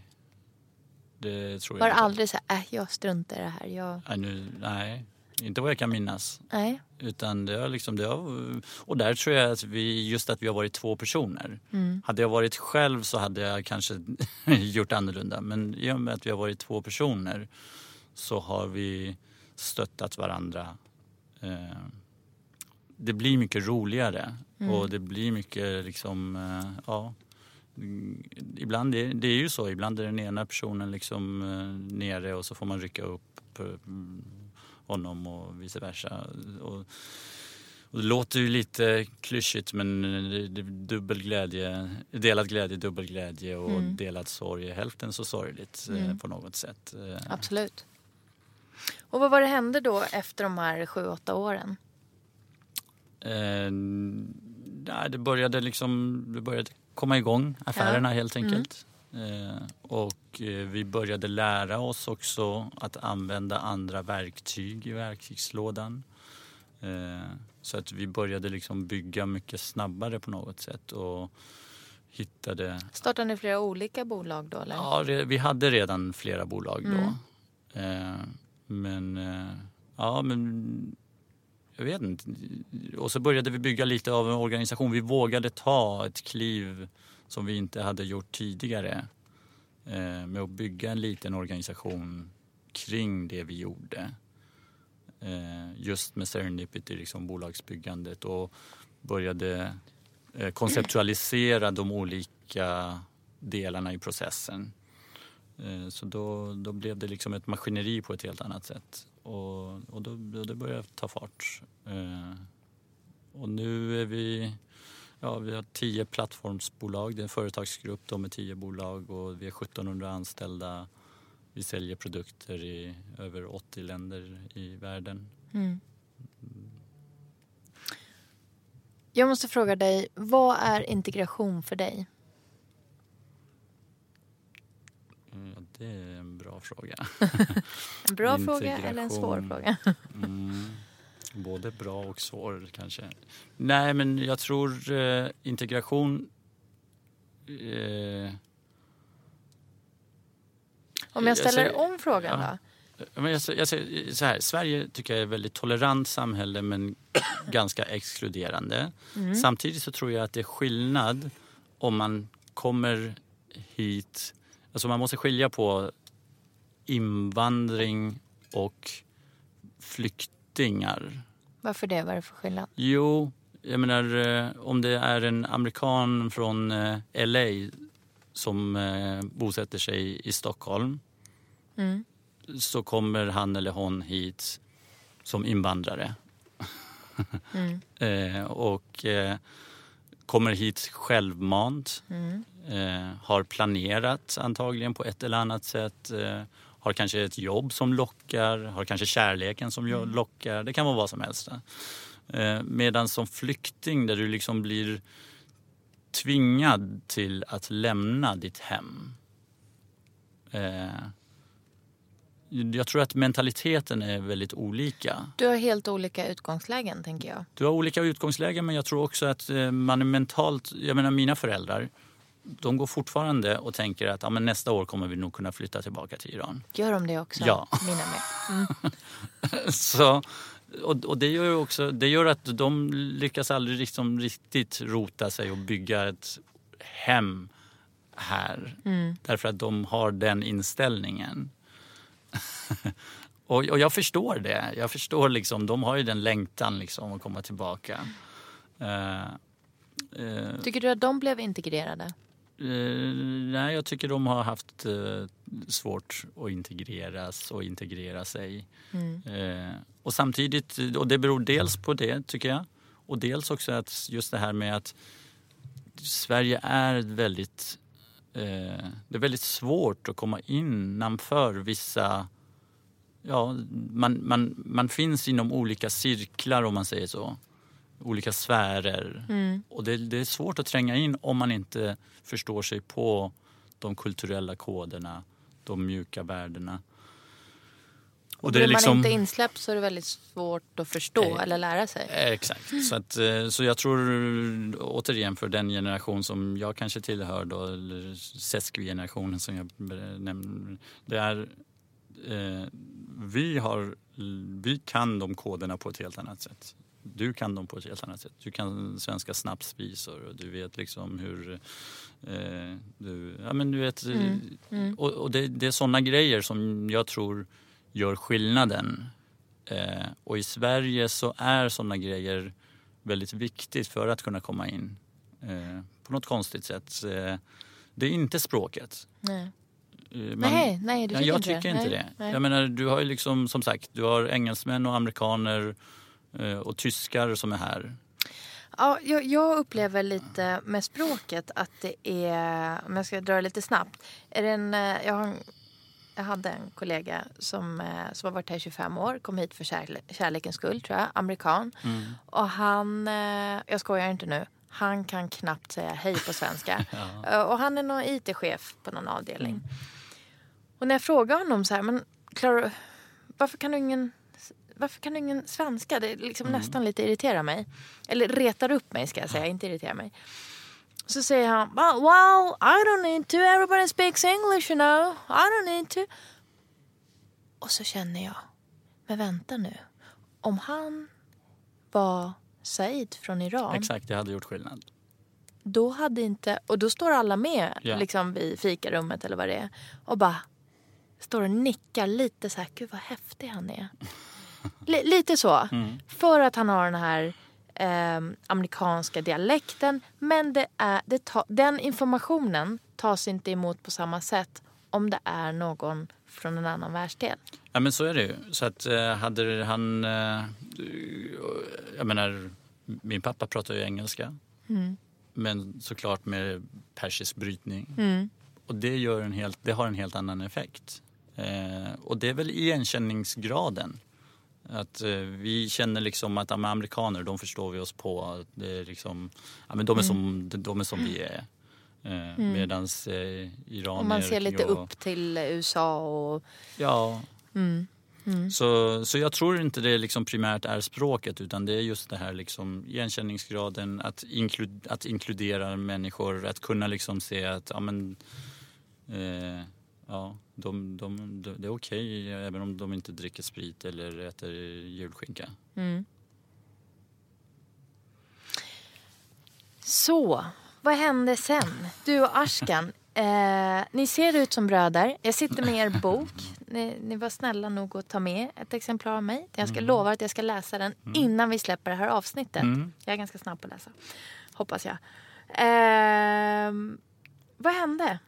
det tror var jag inte. Var aldrig så här, äh, jag struntar i det här? Jag... Nej, nu, nej, inte vad jag kan minnas. Nej. Utan det har liksom, det har, och där tror jag att vi, just att vi har varit två personer. Mm. Hade jag varit själv så hade jag kanske <laughs> gjort annorlunda. Men i och med att vi har varit två personer så har vi stöttat varandra. Eh, det blir mycket roligare mm. och det blir mycket liksom, eh, ja. Ibland är, det är ju så, ibland är den ena personen liksom eh, nere och så får man rycka upp honom och vice versa. Och, och det låter ju lite klyschigt men dubbel glädje, delad glädje, dubbel glädje och mm. delad sorg är hälften så sorgligt eh, mm. på något sätt. Eh. Absolut. Och vad var det hände då efter de här sju, åtta åren? Eh, det började liksom, det började komma igång, affärerna ja. helt mm. enkelt. Eh, och eh, vi började lära oss också att använda andra verktyg i verktygslådan. Eh, så att vi började liksom bygga mycket snabbare på något sätt och hittade... Startade ni flera olika bolag då? Eller? Ja, vi hade redan flera bolag då. Mm. Men, ja men jag vet inte. Och så började vi bygga lite av en organisation. Vi vågade ta ett kliv som vi inte hade gjort tidigare eh, Eh, med att bygga en liten organisation kring det vi gjorde. Eh, just med Serendipity, liksom bolagsbyggandet och började eh, konceptualisera de olika delarna i processen. Så då, då blev det liksom ett maskineri på ett helt annat sätt och, och då, då började det ta fart. Och nu är vi Ja, vi har tio plattformsbolag. Det är en företagsgrupp då med tio bolag och vi är 1700 anställda. Vi säljer produkter i över 80 länder i världen. Mm. Jag måste fråga dig, vad är integration för dig? Ja, det är en bra fråga. <laughs> en bra <laughs> fråga eller en svår fråga? mm. Både bra och svår kanske. Nej, men jag tror eh, integration... Eh, om jag ställer jag säger, om frågan ja. då? Men jag, jag säger så här, Sverige tycker jag är ett väldigt tolerant samhälle men <coughs> ganska exkluderande. Mm. Samtidigt så tror jag att det är skillnad om man kommer hit... Alltså man måste skilja på invandring och flykt flyktingar. Varför det? Vad är det för skillnad? Jo, jag menar eh, om det är en amerikan från eh, LA som eh, bosätter sig i Stockholm mm. så kommer han eller hon hit som invandrare. Mm. <laughs> och kommer hit självmant. Mm. har planerat antagligen på ett eller annat sätt har kanske ett jobb som lockar, har kanske kärleken som mm. lockar. Det kan vara vad som helst. Eh, medan som flykting där du liksom blir tvingad till att lämna ditt hem. Eh, jag tror att mentaliteten är väldigt olika. Du har helt olika utgångslägen, tänker jag. Du har olika utgångslägen men jag tror också att eh, man är mentalt... Jag menar mina föräldrar, de går fortfarande och tänker att ja, men nästa år kommer vi nog kunna flytta tillbaka till Iran. Gör de det också? Ja. Mina med. Mm. <laughs> Så, och, och det gör också det gör att de lyckas aldrig liksom riktigt rota sig och bygga ett hem här. Därför att de har den inställningen. <laughs> och, och jag förstår det. Jag förstår liksom, de har ju den längtan liksom att komma tillbaka. Eh, Tycker du att de blev integrerade? Eh, nej, jag tycker de har haft eh, svårt att integreras och integrera sig. Eh, och samtidigt, och det beror dels på det tycker jag och dels också att just det här med att Sverige är väldigt det är väldigt svårt att komma innanför vissa Ja, man, man, man finns inom olika cirklar om man säger så. Olika sfärer. Och det, det är svårt att tränga in om man inte förstår sig på de kulturella koderna, de mjuka värdena. Och är blir liksom- man inte insläppt så är det väldigt svårt att förstå Eh, eller lära sig. Eh, Exakt. Så, att, eh, så jag tror återigen för den generation som jag kanske tillhör då, eller SESQ-generationen som jag nämnde. Det är, eh, vi, har, vi kan de koderna på ett helt annat sätt. Du kan dem på ett helt annat sätt. Du kan svenska snapsvisor och du vet liksom hur... Eh, du, ja, men du vet, Och, och det, det är såna grejer som jag tror gör skillnaden. Eh, och i Sverige så är såna grejer väldigt viktigt för att kunna komma in eh, på något konstigt sätt. Eh, det är inte språket. Nej. Eh, man- Nej, nej, du tycker jag inte tycker det? inte Nej, det. nej. Jag menar, du har ju liksom, som sagt, du har engelsmän och amerikaner eh, och tyskar som är här. Ja, jag, jag upplever lite med språket att det är, om jag ska dra det lite snabbt. Är det en, eh, jag, har, jag hade en kollega som, eh, som har varit här i 25 år, kom hit för kärle, kärlekens skull tror jag, amerikan. Och han, eh, jag skojar inte nu, han kan knappt säga hej på svenska. <laughs> Eh, Och han är någon IT-chef på någon avdelning. Och när jag frågar honom så här, men klarar, varför kan du ingen varför kan du ingen svenska? Det liksom nästan lite irriterar mig. Eller retar upp mig ska jag säga, inte irriterar mig. Så säger han, well, I don't need to, everybody speaks English you know, I don't need to. Och så känner jag, men vänta nu. Om han var Said från Iran, Exakt, det hade gjort skillnad. då hade inte, och då står alla med Ja. liksom vid fikarummet eller vad det är och bara står och nickar lite så här, gud vad häftig han är. L- lite så. För att han har den här ehm, amerikanska dialekten. Men det är, det ta, den informationen tas inte emot på samma sätt om det är någon från en annan världsdel. Ja men så är det ju. Så att eh, hade han... Eh, jag menar, min pappa pratar ju engelska. Men såklart med persisk brytning. Och det, gör en helt, det har en helt annan effekt. Eh, och det är väl igenkänningsgraden. Att eh, vi känner liksom att ja, amerikaner, de förstår vi oss på. Det är liksom, ja, men de, är som, de är som vi är. Eh, Medans eh, iranier... Och man ser lite och- upp till USA och Ja. Så, så jag tror inte det liksom primärt är språket utan det är just det här liksom igenkänningsgraden, att, inklu, att inkludera människor, att kunna liksom se att ja, men, eh, ja, de, de, de, det är okej även om de inte dricker sprit eller äter julskinka. Så, vad hände sen? Du och Ashkan, <laughs> eh, ni ser ut som bröder. Jag sitter med er <laughs> bok. Ni, ni var snälla nog att ta med ett exemplar av mig. Jag ska lova att jag ska läsa den innan vi släpper det här avsnittet. Jag är ganska snabb på att läsa, hoppas jag. Eh, vad hände?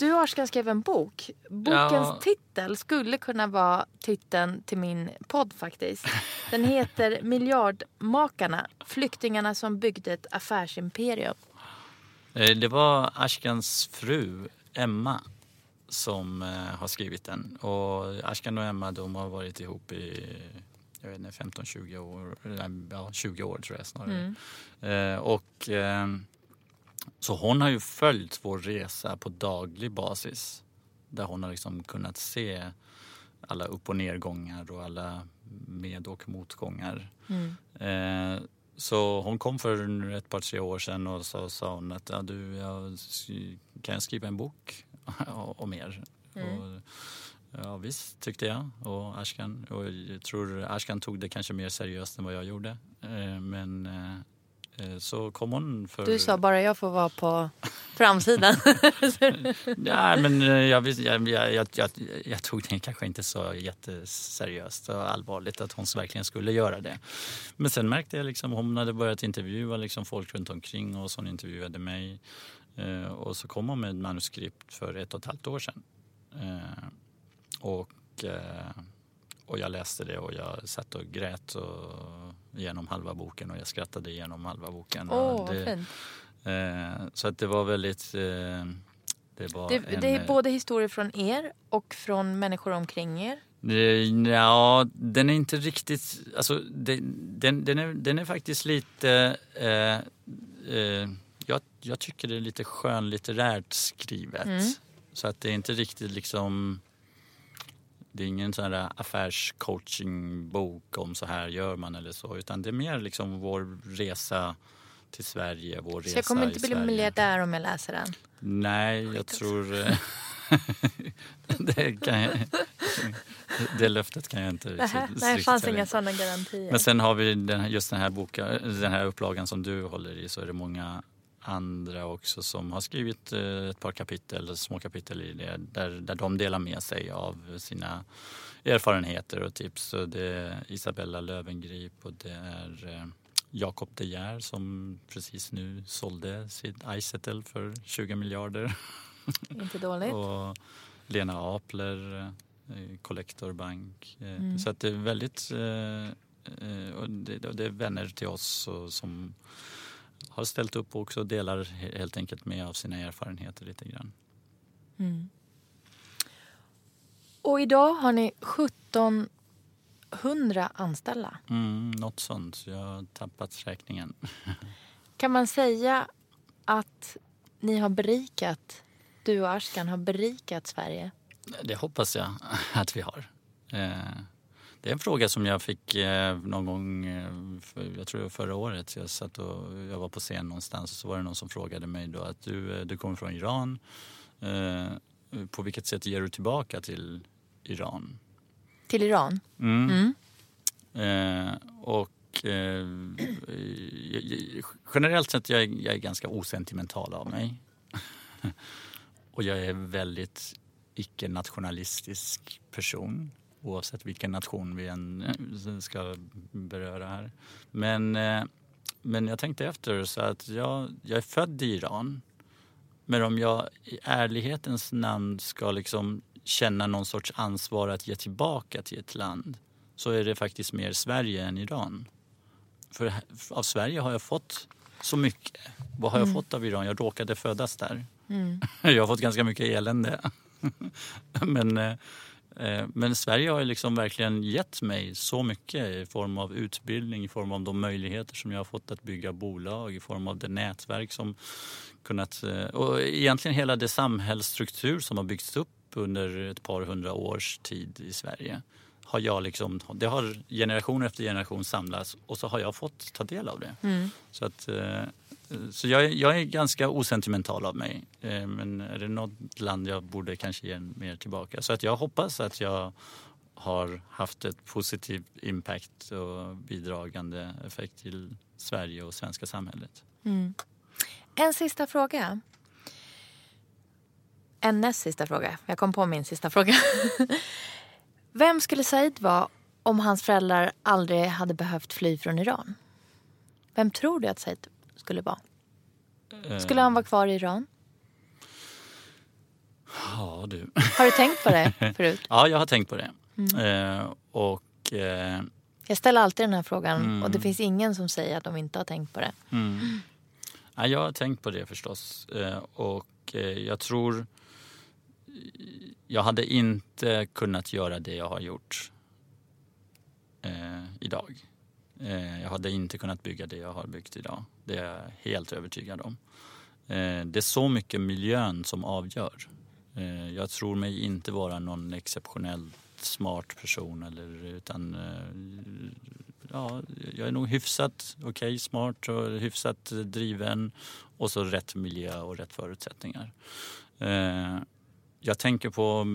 Du Ashkan skrev en bok. Bokens Ja. titel skulle kunna vara titeln till min podd faktiskt. Den heter <laughs> Miljardmakarna, flyktingarna som byggde ett affärsimperium. Eh, Det var Ashkans fru Emma som eh, har skrivit den. Och Ashkan och Emma de har varit ihop i jag vet inte, 15-20 år. Ja, 20 år tror jag snarare. Eh, och eh, så hon har ju följt vår resa på daglig basis. Där hon har liksom kunnat se alla upp och nedgångar och alla med och motgångar. Mm. Eh, så hon kom för ett par, tre år sedan och så sa hon att ja, du, jag, kan jag skriva en bok <laughs> om er? Och, ja visst, tyckte jag och Ashkan. Och jag tror Ashkan tog det kanske mer seriöst än vad jag gjorde. Eh, men eh, så kom hon för... Du sa bara jag får vara på framsidan. <laughs> Ja, men eh, jag, jag, jag, jag, jag, tog det kanske inte så jätteseriöst och allvarligt att hon verkligen skulle göra det. Men sen märkte jag liksom hon hade börjat intervjua liksom folk runt omkring och så hon intervjuade mig. Eh, och så kom hon med ett manuskript för ett och ett halvt år sedan. Eh, och, eh, och jag läste det och jag satt och grät och, genom halva boken och jag skrattade genom halva boken. Vad det. Eh, så att det var väldigt... Eh, det var Det, en, det är eh, både historier från er och från människor omkring er. Ja, den är inte riktigt... Alltså, det, den, den, är, den är faktiskt lite... Eh, eh, jag, jag tycker det är lite skönlitterärt skrivet. Mm. Så att det är inte riktigt liksom... Det är ingen sån här affärscoachingbok om så här gör man eller så. Utan det är mer liksom vår resa till Sverige, vår resa Så jag kommer inte bli miljardär om jag läser den. Nej, jag tror... eh, <laughs> det, kan jag, det löftet kan jag inte riktigt Nej, det fanns inga sådana garantier. Men sen har vi den, just den här, boken, den här upplagan som du håller i så är det många andra också som har skrivit eh, ett par kapitel, små kapitel i det där, där de delar med sig av sina erfarenheter och tips. Så det är Isabella Lövengrip och det är eh, Jakob De Geer som precis nu sålde sitt Izettle för 20 miljarder. Inte dåligt. <laughs> Och Lena Apler, eh, Collector Bank. Mm. Så att det är väldigt... Och det, är vänner till oss som har ställt upp och också delar he- helt enkelt med av sina erfarenheter lite grann. Mm. Och idag har ni 1700 anställda. Mm, något sånt. Jag har tappat räkningen. <laughs> Kan man säga att ni har berikat, du och Ashkan har berikat Sverige? Det hoppas jag <laughs> att vi har. Eh, Det är en fråga som jag fick eh, någon gång, eh, jag tror förra året. Jag, satt och, jag var på scen någonstans och så var det någon som frågade mig då att du, eh, du kommer från Iran. På vilket sätt ger du tillbaka till Iran? Till Iran? Mm. Mm. Och generellt sett jag är jag är ganska osentimental av mig. <laughs> och jag är väldigt icke-nationalistisk person oavsett vilken nation vi än eh, ska beröra här. Men, eh, men jag tänkte efter så att jag, jag är född i Iran. Men om jag i ärlighetens namn ska liksom känna någon sorts ansvar att ge tillbaka till ett land så är det faktiskt mer Sverige än Iran. För av Sverige har jag fått så mycket. Vad har jag fått av Iran? Jag råkade födas där. <laughs> Jag har fått ganska mycket elände. <laughs> men, eh, men Sverige har ju liksom verkligen gett mig så mycket i form av utbildning, i form av de möjligheter som jag har fått att bygga bolag, i form av det nätverk som kunnat... eh, Och egentligen hela det samhällsstruktur som har byggts upp under ett par hundra års tid i Sverige. Har jag liksom, det har generation efter generation samlats och så har jag fått ta del av det. Så, att, eh, så jag, är- jag är ganska osentimental av mig. Eh, men är det något land jag borde kanske ge mer tillbaka? Så att jag hoppas att jag har haft ett positivt impact och bidragande effekt till Sverige och svenska samhället. Mm. En sista fråga. En näst sista fråga. Jag kom på min sista fråga. <laughs> Vem skulle Said vara om hans föräldrar aldrig hade behövt fly från Iran? Vem tror du att Said skulle vara? Skulle han vara kvar i Iran? Ja, du. Har du tänkt på det <laughs> förut? Ja, jag har tänkt på det. Eh, och eh, Jag ställer alltid den här frågan och det finns ingen som säger att de inte har tänkt på det. Ja, jag har tänkt på det förstås. Eh, Och eh, jag tror... Jag hade inte kunnat göra det jag har gjort eh, idag. Eh, jag hade inte kunnat bygga det jag har byggt idag. Det är jag helt övertygad om. Eh, det är så mycket miljön som avgör. Eh, jag tror mig inte vara någon exceptionellt smart person eller utan eh, ja, jag är nog hyfsat okej, okay, smart och hyfsat driven och så rätt miljö och rätt förutsättningar. Jag tänker på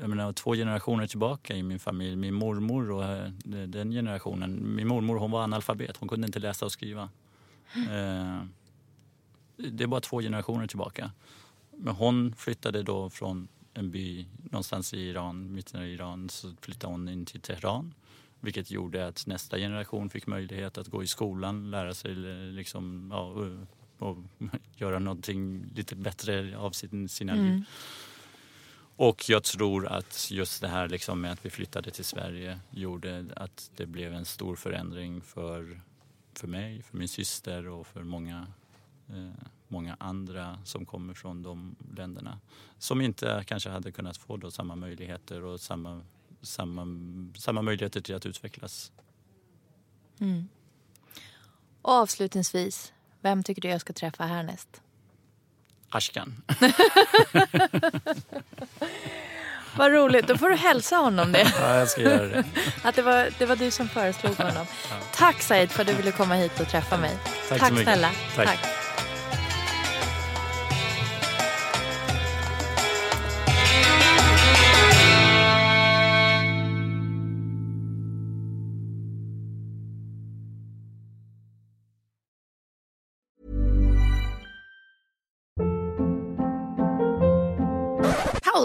jag menar, två generationer tillbaka i min familj. Min mormor och den generationen. Min mormor hon var analfabet, hon kunde inte läsa och skriva. Det är bara två generationer tillbaka. Men hon flyttade då från en by någonstans i Iran, mitten av Iran, så flyttade hon in till Teheran. Vilket gjorde att nästa generation fick möjlighet att gå i skolan, lära sig liksom, ja, och, och <laughs> göra någonting lite bättre av sin, sina mm. liv. Och jag tror att just det här liksom med att vi flyttade till Sverige gjorde att det blev en stor förändring för, för mig, för min syster och för många eh, många andra som kommer från de länderna. Som inte kanske hade kunnat få då samma möjligheter och samma, samma, samma möjligheter till att utvecklas. Mm. Och avslutningsvis, vem tycker du jag ska träffa härnäst? Ashkan. <laughs> Vad roligt, då får du hälsa honom det. Ja, jag ska göra det. Att det var, det var du som föreslog honom. Ja. Tack Said för att du ville komma hit och träffa mig. Tack, Tack så mycket. snälla. Tack. Tack.